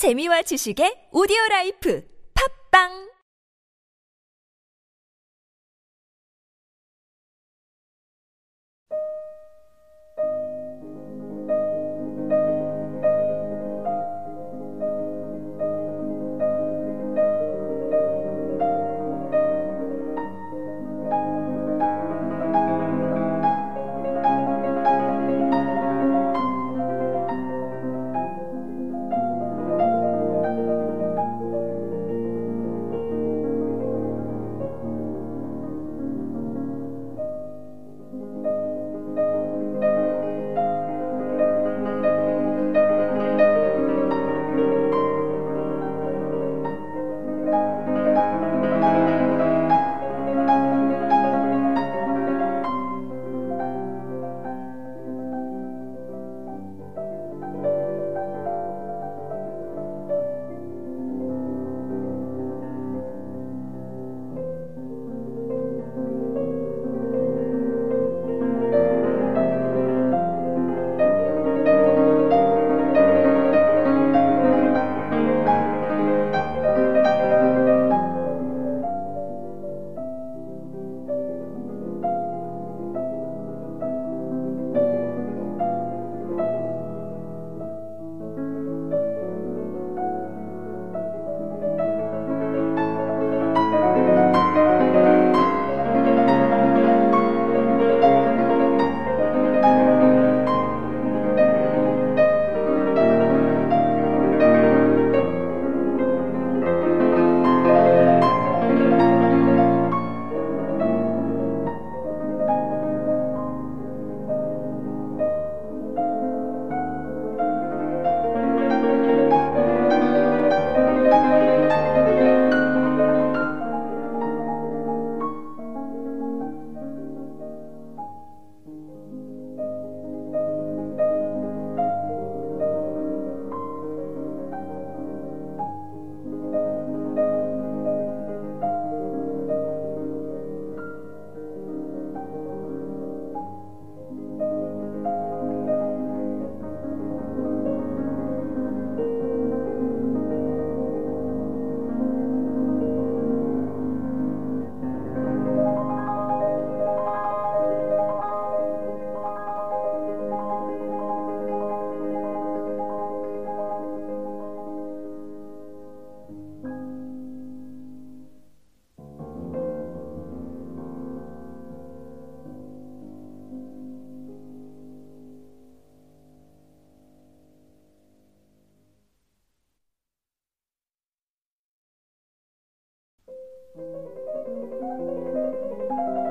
재미와 지식의 오디오 라이프. 팝빵 Thank you.